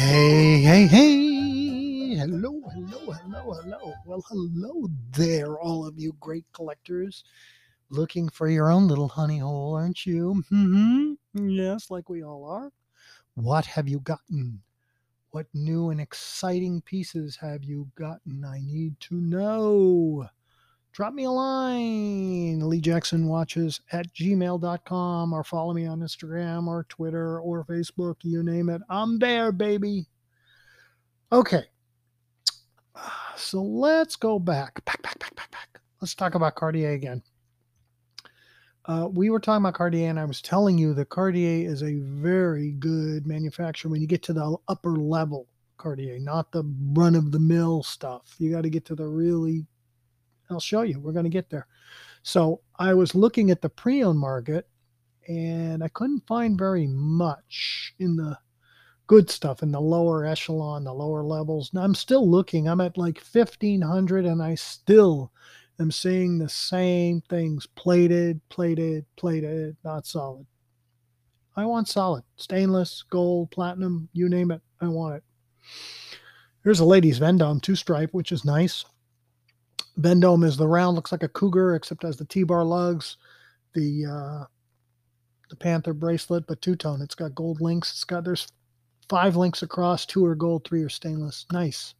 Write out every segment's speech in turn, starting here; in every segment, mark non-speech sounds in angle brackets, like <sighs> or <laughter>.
Hey, hey, hey. Hello, hello, hello, hello. Well, hello there, all of you great collectors. Looking for your own little honey hole, aren't you? hmm Yes, like we all are. What have you gotten? What new and exciting pieces have you gotten? I need to know. Drop me a line, Lee Jackson Watches at gmail.com, or follow me on Instagram or Twitter or Facebook, you name it. I'm there, baby. Okay. <sighs> So let's go back. Back, back, back, back, back. Let's talk about Cartier again. Uh, we were talking about Cartier, and I was telling you that Cartier is a very good manufacturer when you get to the upper level Cartier, not the run of the mill stuff. You got to get to the really, I'll show you. We're going to get there. So I was looking at the pre owned market, and I couldn't find very much in the good stuff in the lower echelon, the lower levels. Now I'm still looking. I'm at like 1500 and I still am seeing the same things plated, plated, plated, not solid. I want solid. Stainless, gold, platinum, you name it. I want it. Here's a ladies Vendome two stripe, which is nice. Vendome is the round, looks like a cougar, except has the T-bar lugs, the uh, the Panther bracelet, but two tone. It's got gold links. It's got there's five links across, two are gold, three are stainless. Nice.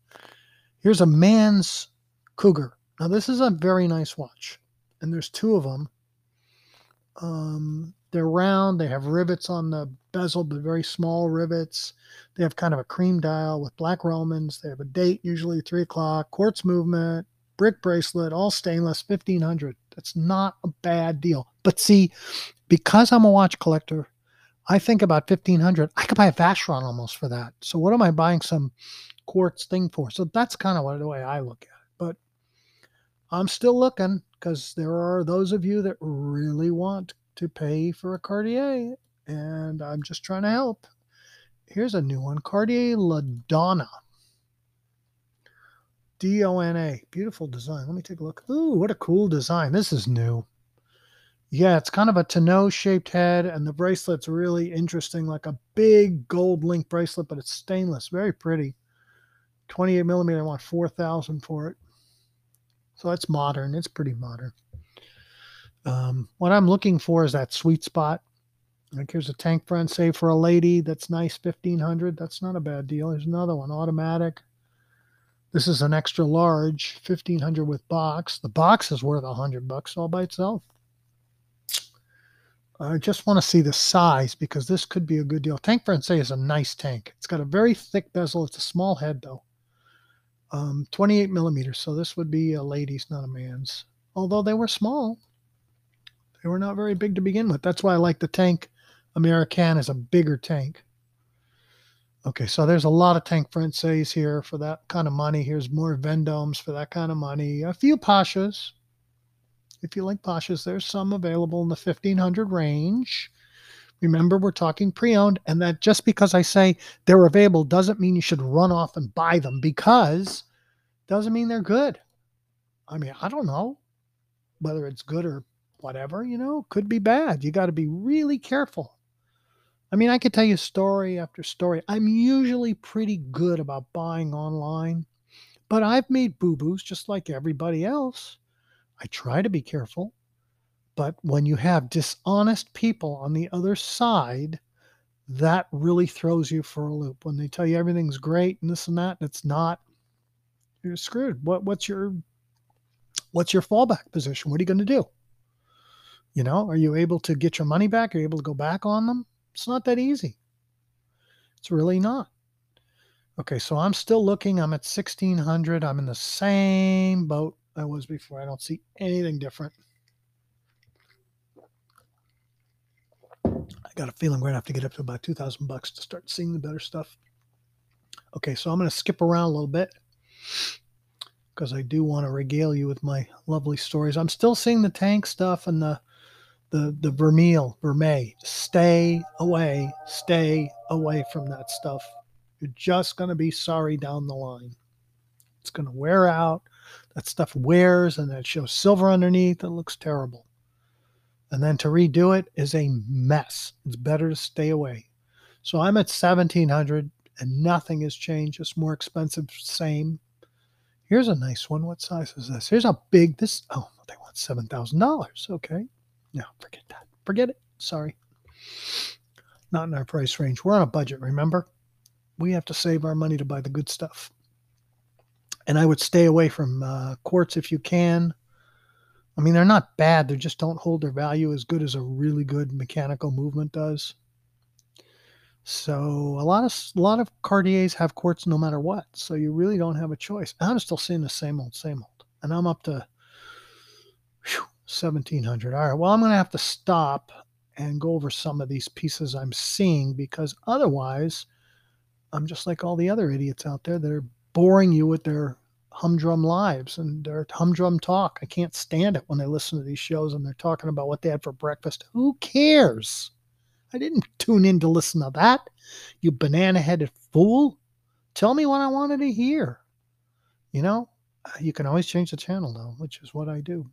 Here's a man's cougar. Now this is a very nice watch, and there's two of them. Um, they're round. They have rivets on the bezel, but very small rivets. They have kind of a cream dial with black Romans. They have a date, usually three o'clock. Quartz movement, brick bracelet, all stainless, fifteen hundred. That's not a bad deal. But see, because I'm a watch collector, I think about fifteen hundred. I could buy a Vacheron almost for that. So what am I buying some quartz thing for? So that's kind of the way I look at it. But I'm still looking because there are those of you that really want to pay for a Cartier, and I'm just trying to help. Here's a new one Cartier La Dona. D O N A. Beautiful design. Let me take a look. Ooh, what a cool design. This is new. Yeah, it's kind of a tonneau shaped head, and the bracelet's really interesting, like a big gold link bracelet, but it's stainless. Very pretty. 28 millimeter. I want 4000 for it. So it's modern. It's pretty modern. Um, what I'm looking for is that sweet spot. Like here's a tank front, say for a lady, that's nice, 1500. That's not a bad deal. Here's another one, automatic. This is an extra large, 1500 with box. The box is worth 100 bucks all by itself. I just want to see the size because this could be a good deal. Tank Francais is a nice tank. It's got a very thick bezel. It's a small head though. Um, 28 millimeters. So this would be a lady's, not a man's. Although they were small, they were not very big to begin with. That's why I like the tank. American is a bigger tank. Okay, so there's a lot of tank Francais here for that kind of money. Here's more Vendomes for that kind of money. A few Pashas. If you like Pashas, there's some available in the 1500 range. Remember, we're talking pre owned, and that just because I say they're available doesn't mean you should run off and buy them because doesn't mean they're good. I mean, I don't know whether it's good or whatever, you know, could be bad. You got to be really careful. I mean, I could tell you story after story. I'm usually pretty good about buying online, but I've made boo boos just like everybody else. I try to be careful. But when you have dishonest people on the other side, that really throws you for a loop. When they tell you everything's great and this and that, and it's not, you're screwed. What what's your what's your fallback position? What are you going to do? You know, are you able to get your money back? Are you able to go back on them? It's not that easy. It's really not. Okay, so I'm still looking. I'm at 1600. I'm in the same boat I was before. I don't see anything different. I got a feeling we're gonna have to get up to about 2000 bucks to start seeing the better stuff. Okay, so I'm gonna skip around a little bit because I do want to regale you with my lovely stories. I'm still seeing the tank stuff and the the the vermeil, vermeil. Stay away, stay away from that stuff. You're just gonna be sorry down the line. It's gonna wear out. That stuff wears and it shows silver underneath. It looks terrible. And then to redo it is a mess. It's better to stay away. So I'm at 1700 and nothing has changed. It's more expensive, same. Here's a nice one. What size is this? Here's a big, this, oh, they want $7,000. Okay. No, forget that. Forget it. Sorry. Not in our price range. We're on a budget, remember? We have to save our money to buy the good stuff. And I would stay away from uh, quartz if you can. I mean, they're not bad. They just don't hold their value as good as a really good mechanical movement does. So a lot of a lot of Cartiers have quartz no matter what. So you really don't have a choice. I'm still seeing the same old, same old, and I'm up to whew, 1700. All right. Well, I'm going to have to stop and go over some of these pieces I'm seeing because otherwise, I'm just like all the other idiots out there that are boring you with their humdrum lives and their humdrum talk. I can't stand it when they listen to these shows and they're talking about what they had for breakfast. Who cares? I didn't tune in to listen to that. You banana headed fool. Tell me what I wanted to hear. You know, you can always change the channel though, which is what I do.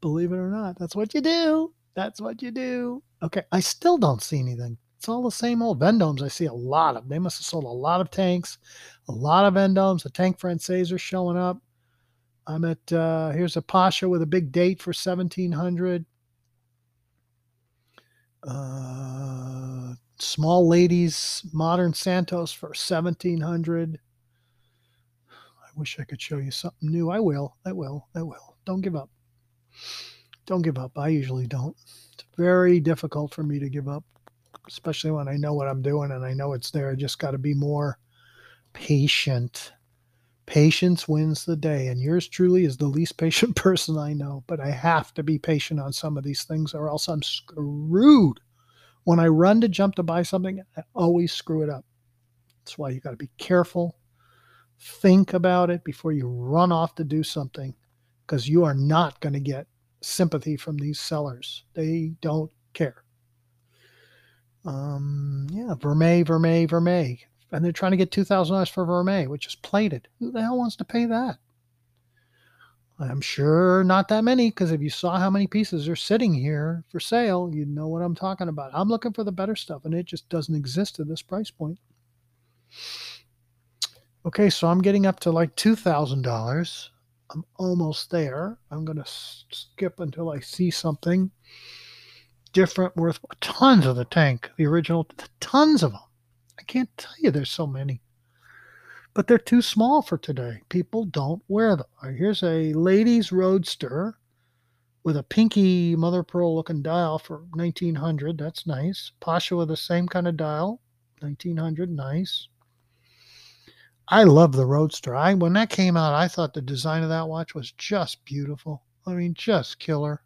Believe it or not, that's what you do. That's what you do. Okay, I still don't see anything. It's all the same old Vendomes. I see a lot of. They must have sold a lot of tanks, a lot of Vendomes. The tank Francaise are showing up. I'm at uh, here's a Pasha with a big date for 1700. Uh, small ladies modern Santos for 1700. I wish I could show you something new. I will. I will. I will. Don't give up. Don't give up. I usually don't. It's very difficult for me to give up especially when I know what I'm doing and I know it's there. I just got to be more patient. Patience wins the day. And yours truly is the least <laughs> patient person I know. But I have to be patient on some of these things or else I'm screwed. When I run to jump to buy something, I always screw it up. That's why you got to be careful. Think about it before you run off to do something because you are not going to get sympathy from these sellers. They don't care. Um, yeah, Vermeil, Vermeil, Vermeil. And they're trying to get $2,000 for Vermeil, which is plated. Who the hell wants to pay that? I'm sure not that many, because if you saw how many pieces are sitting here for sale, you'd know what I'm talking about. I'm looking for the better stuff, and it just doesn't exist at this price point. Okay, so I'm getting up to like $2,000. I'm almost there. I'm going to skip until I see something different, worth tons of the tank, the original, tons of them. I can't tell you there's so many. But they're too small for today. People don't wear them. Right, here's a ladies' roadster with a pinky mother pearl looking dial for 1900. That's nice. Pasha with the same kind of dial, 1900. Nice. I love the Roadster. I when that came out, I thought the design of that watch was just beautiful. I mean, just killer.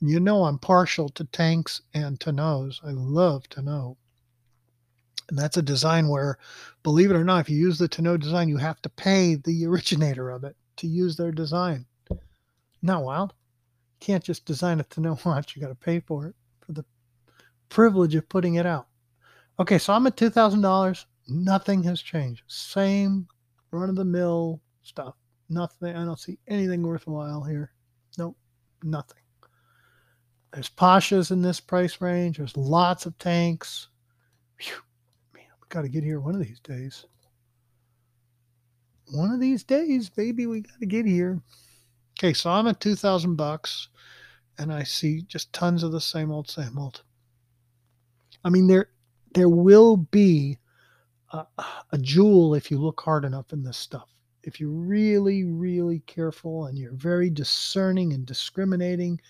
You know I'm partial to tanks and tonneaus. I love tonneau. And that's a design where, believe it or not, if you use the tonneau design, you have to pay the <laughs> originator of it to use their design. Not wild. You can't just design a tonneau <laughs> watch. You got to pay for it for the privilege of putting it out. Okay, so I'm at two thousand dollars. Nothing has changed. Same run of the mill stuff. Nothing. I don't see anything worthwhile here. Nope. Nothing. There's Pashas in this price range. There's lots of tanks. Whew. Man, we got to get here one of these days. One of these days, baby, we got to get here. Okay, so I'm at 2000 bucks and I see just tons of the same old, same old. I mean, there there will be a, jewel if you look hard enough in this stuff. If you're really, really careful and you're very discerning and discriminating,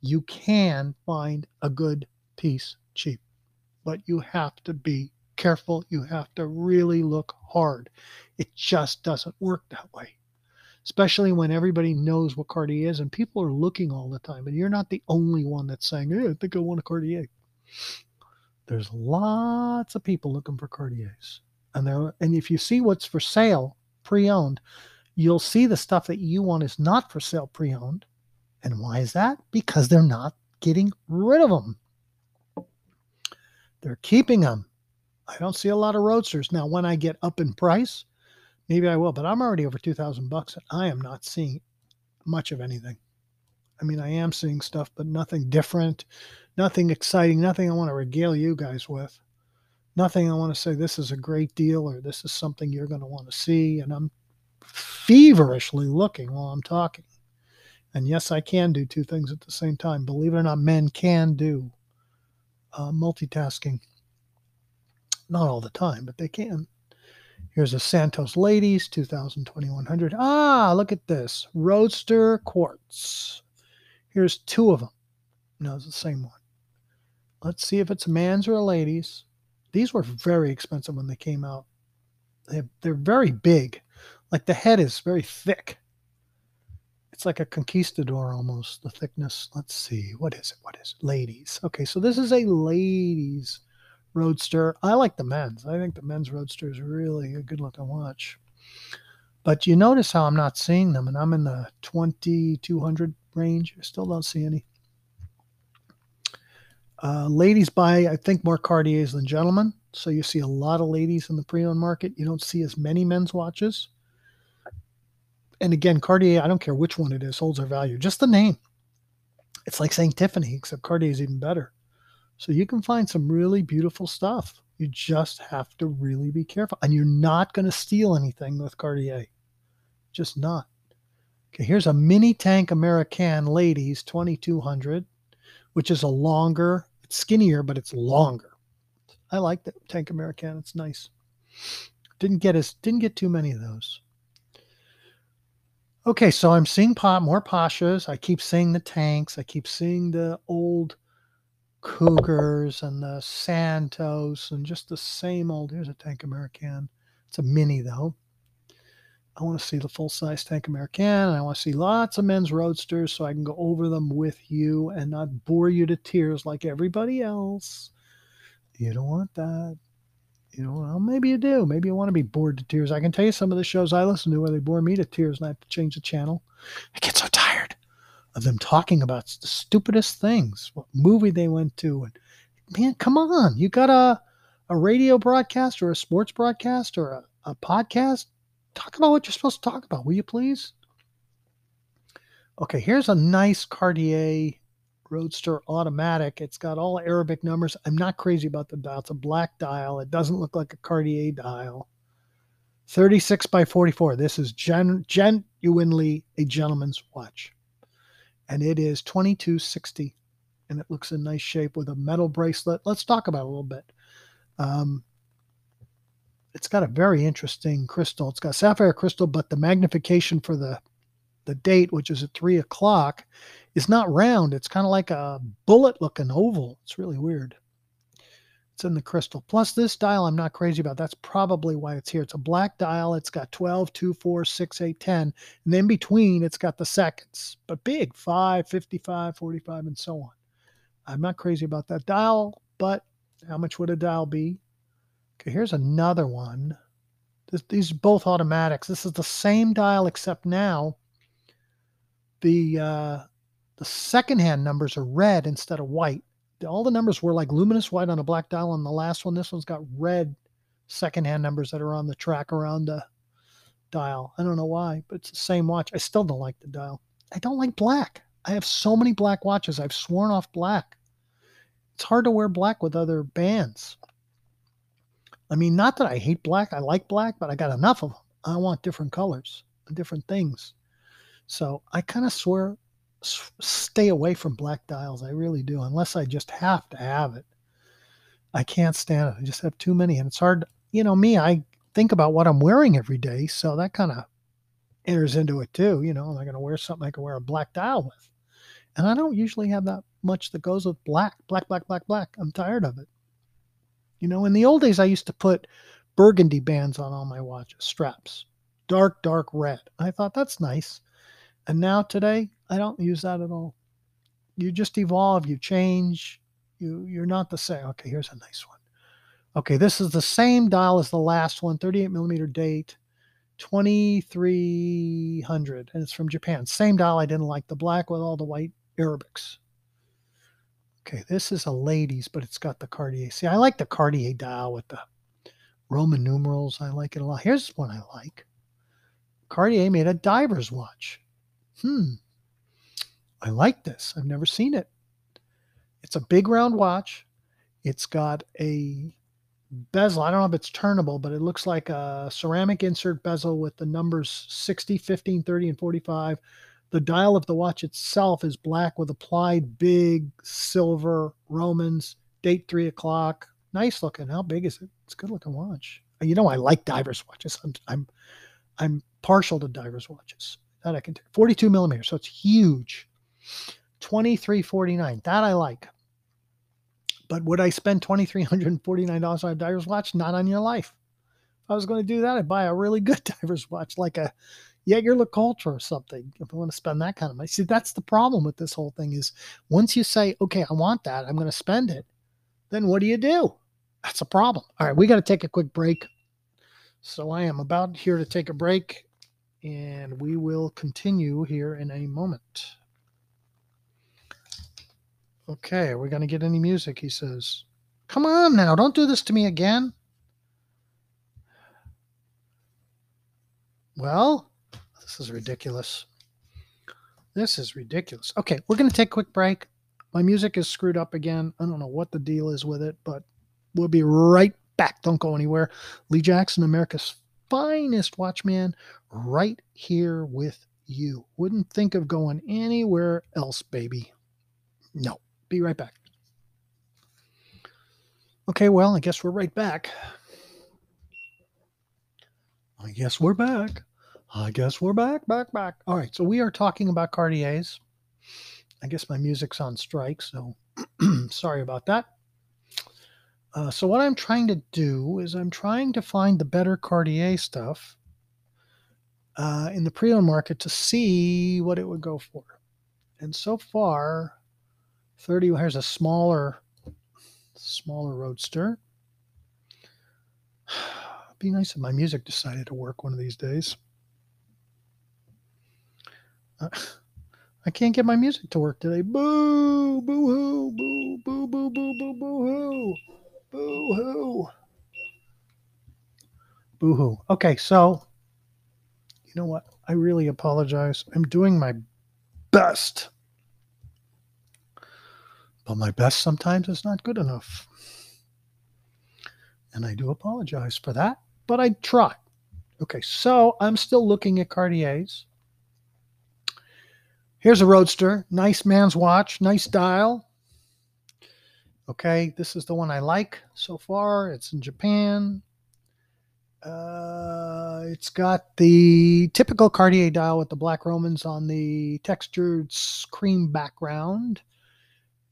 you can find a good piece cheap, but you have to be careful. You have to really look hard. It just doesn't work that way, especially when everybody knows what Cartier is and people are looking all the time. And you're not the only one that's saying, Hey, I think I want a Cartier. There's lots of people looking for Cartiers. And there and if you see what's for sale pre-owned, you'll see the stuff that you want is not for sale pre-owned and why is that? Because they're not getting rid of them. They're keeping them. I don't see a lot of roadsters. Now, when I get up in price, maybe I will, but I'm already over 2000 bucks and I am not seeing much of anything. I mean, I am seeing stuff, but nothing different, nothing exciting, nothing I want to regale you guys with. Nothing I want to say this is a great deal or this is something you're going to want to see. And I'm feverishly looking while I'm talking. And yes, I can do two things at the same time. Believe it or not, men can do uh, multitasking. Not all the time, but they can. Here's a Santos Ladies 2000 2100. Ah, look at this Roadster Quartz. Here's two of them. No, it's the same one. Let's see if it's a man's or a lady's. These were very expensive when they came out. They're, they're very big. Like the head is very thick. It's like a conquistador almost, the thickness. Let's see. What is it? What is it? Ladies. Okay, so this is a ladies roadster. I like the men's. I think the men's roadster is really a good looking watch. But you notice how I'm not seeing them, and I'm in the 2200 range. I still don't see any. Uh, ladies buy, I think, more Cartiers than gentlemen. So you see a lot of ladies in the pre-owned market. You don't see as many men's watches. And again, Cartier, I don't care which one it is, holds their value. Just the name. It's like saying Tiffany, except Cartier is even better. So you can find some really beautiful stuff. You just have to really be careful. And you're not going to steal anything with Cartier. Just not. Okay, here's a mini tank American ladies 2200, which is a longer, it's skinnier, but it's longer. I like the tank American. It's nice. Didn't get as didn't get too many of those. Okay, so I'm seeing pot more Pashas. I keep seeing the tanks. I keep seeing the old Cougars and the Santos and just the same old. Here's a Tank American. It's a mini though. I want to see the full size Tank American and I want to see lots of men's roadsters so I can go over them with you and not bore you to tears like everybody else. You don't want that. You know, well, maybe you do. Maybe you want to be bored to tears. I can tell you some of the shows I listen to where they bore me to tears and I have to change the channel. I get so tired of them talking about the stupidest things, what movie they went to. And man, come on, you got a a radio broadcast or a sports broadcast or a, a podcast. Talk about what you're supposed to talk about, will you please? Okay, here's a nice Cartier Roadster automatic. It's got all Arabic numbers. I'm not crazy about the dial. It's a black dial. It doesn't look like a Cartier dial. 36 by 44. This is gen- genuinely a gentleman's watch and it is 2260 and it looks in nice shape with a metal bracelet. Let's talk about it a little bit. Um, it's got a very interesting crystal. It's got sapphire crystal, but the magnification for the the date, which is at three o'clock, is not round. It's kind of like a bullet looking oval. It's really weird. It's in the crystal. Plus, this dial I'm not crazy about. That's probably why it's here. It's a black dial. It's got 12, 2, 4, 6, 8, 10. And then between, it's got the seconds, but big 5, 55, 45, and so on. I'm not crazy about that dial, but how much would a dial be? Okay, here's another one. This, these are both automatics. This is the same dial, except now the uh, the second hand numbers are red instead of white all the numbers were like luminous white on a black dial on the last one. This one's got red second hand numbers that are on the track around the dial. I don't know why, but it's the same watch. I still don't like the dial. I don't like black. I have so many black watches. I've sworn off black. It's hard to wear black with other bands. I mean, not that I hate black. I like black, but I got enough of them. I want different colors different things. So I kind of swear stay away from black dials. I really do, unless I just have to have it. I can't stand it. I just have too many, and it's hard. You know, me, I think about what I'm wearing every day, so that kind of enters into it too. You know, am I going to wear something I can wear a black dial with? And I don't usually have that much that goes with black, black, black, black, black. I'm tired of it. You know, in the old days, I used to put burgundy bands on all my watches, straps, dark, dark red. I thought that's nice. And now today, I don't use that at all. You just evolve, you change, you you're not the same. Okay, here's a nice one. Okay, this is the same dial as the last one, 38 millimeter date, 2300, and it's from Japan. Same dial. I didn't like the black with all the white Arabics. Okay, this is a ladies, but it's got the Cartier. See, I like the Cartier dial with the Roman numerals. I like it a lot. Here's one I like. Cartier made a diver's watch. Hmm. I like this. I've never seen it. It's a big round watch. It's got a bezel. I don't know if it's turnable, but it looks like a ceramic insert bezel with the numbers 60, 15, 30, and 45. The dial of the watch itself is black with applied big silver Romans, date three o'clock. Nice looking. How big is it? It's a good looking watch. You know, I like divers watches. I'm, I'm, I'm partial to divers watches. That I can take. 42 millimeters, so it's huge. 2349. That I like. But would I spend $2,349 on a diver's watch? Not on your life. If I was going to do that, I'd buy a really good <laughs> diver's watch, like a Jaeger Ultra or something. If I want to spend that kind of money. See, that's the problem with this whole thing is once you say, okay, I want that, I'm going to spend it, then what do you do? That's a problem. All right, we got to take a quick break. So I am about here to take a break and we will continue here in a moment. Okay, are we going to get any music? He says. Come on now, don't do this to me again. Well, this is ridiculous. This is ridiculous. Okay, we're going to take a quick break. My music is screwed up again. I don't know what the deal is with it, but we'll be right back. Don't go anywhere. Lee Jackson, America's finest watchman, right here with you. Wouldn't think of going anywhere else, baby. No. Be right back. Okay, well, I guess we're right back. I guess we're back. I guess we're back, back, back. All right, so we are talking about Cartiers. I guess my music's on strike, so <clears throat> sorry about that. Uh, so what I'm trying to do is I'm trying to find the better Cartier stuff uh, in the pre-owned market to see what it would go for. And so far, 30 here's a smaller smaller roadster It'd <sighs> be nice if my music decided to work one of these days I can't get my music to work today. Boo, boo hoo, boo, boo, boo, boo, boo, boo hoo, boo hoo, boo hoo. Okay, so you know what? I really apologize. I'm doing my best but my best sometimes is not good enough. And I do apologize for that, but I try. Okay, so I'm still looking at Cartiers. Here's a Roadster, nice man's watch, nice dial. Okay, this is the one I like so far. It's in Japan. Uh, it's got the typical Cartier dial with the black Romans on the textured cream background.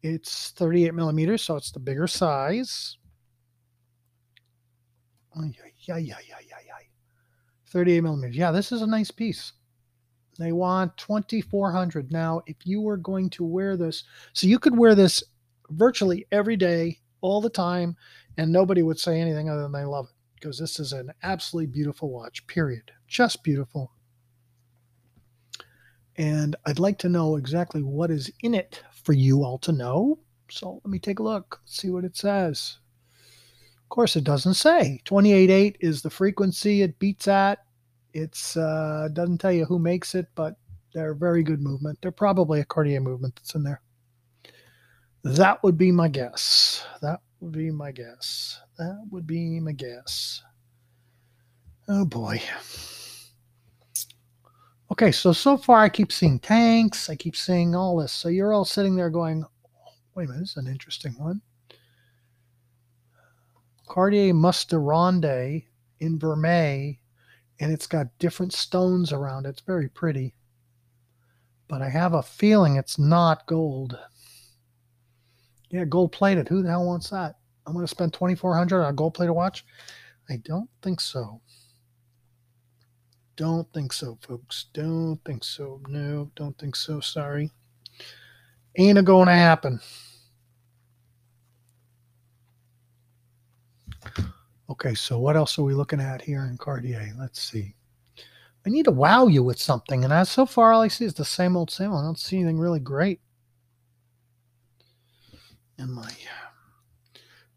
It's 38 millimeters, so it's the bigger size. Yeah, yeah, yeah, yeah, yeah. 38 millimeters. Yeah, this is a nice piece. They want 2400. Now, if you were going to wear this, so you could wear this virtually every day, all the time, and nobody would say anything other than they love it because this is an absolutely beautiful watch, period. Just beautiful. And I'd like to know exactly what is in it for you all to know. So let me take a look, see what it says. Of course, it doesn't say. 28.8 is the frequency it beats at. It's uh, doesn't tell you who makes it, but they're very good movement. They're probably a Cartier movement that's in there. That would be my guess. That would be my guess. That would be my guess. Oh boy. Okay, so so far I keep seeing tanks, I keep seeing all this. So you're all sitting there going, wait a minute, this is an interesting one. Cartier Mustarande in Vermeil, and it's got different stones around it. It's very pretty. But I have a feeling it's not gold. Yeah, gold plated. Who the hell wants that? I'm going to spend 2400 on a gold plated watch? I don't think so. Don't think so, folks. Don't think so. No, don't think so. Sorry. Ain't a going to happen. Okay, so what else are we looking at here in Cartier? Let's see. I need to wow you with something, and so far all I see is the same old same. I don't see anything really great. And my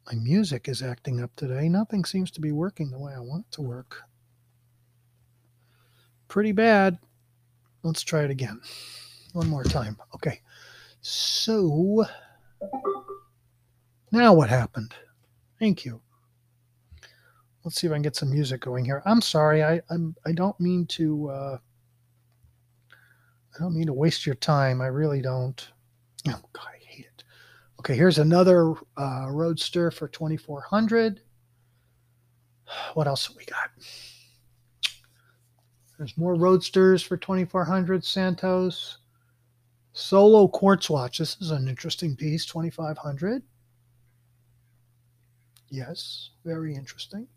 my music is acting up today. Nothing seems to be working the way I want it to work pretty bad. Let's try it again. One more time. Okay. So now what happened? Thank you. Let's see if I can get some music going here. I'm sorry, I I'm I don't mean to uh, I don't mean to waste your time. I really don't. Oh God, I hate it. Okay, here's another uh, Roadster for 2400. What else have we got? There's more Roadsters for 2400 Santos. Solo quartz watch. This is an interesting piece, 2500. Yes, very interesting.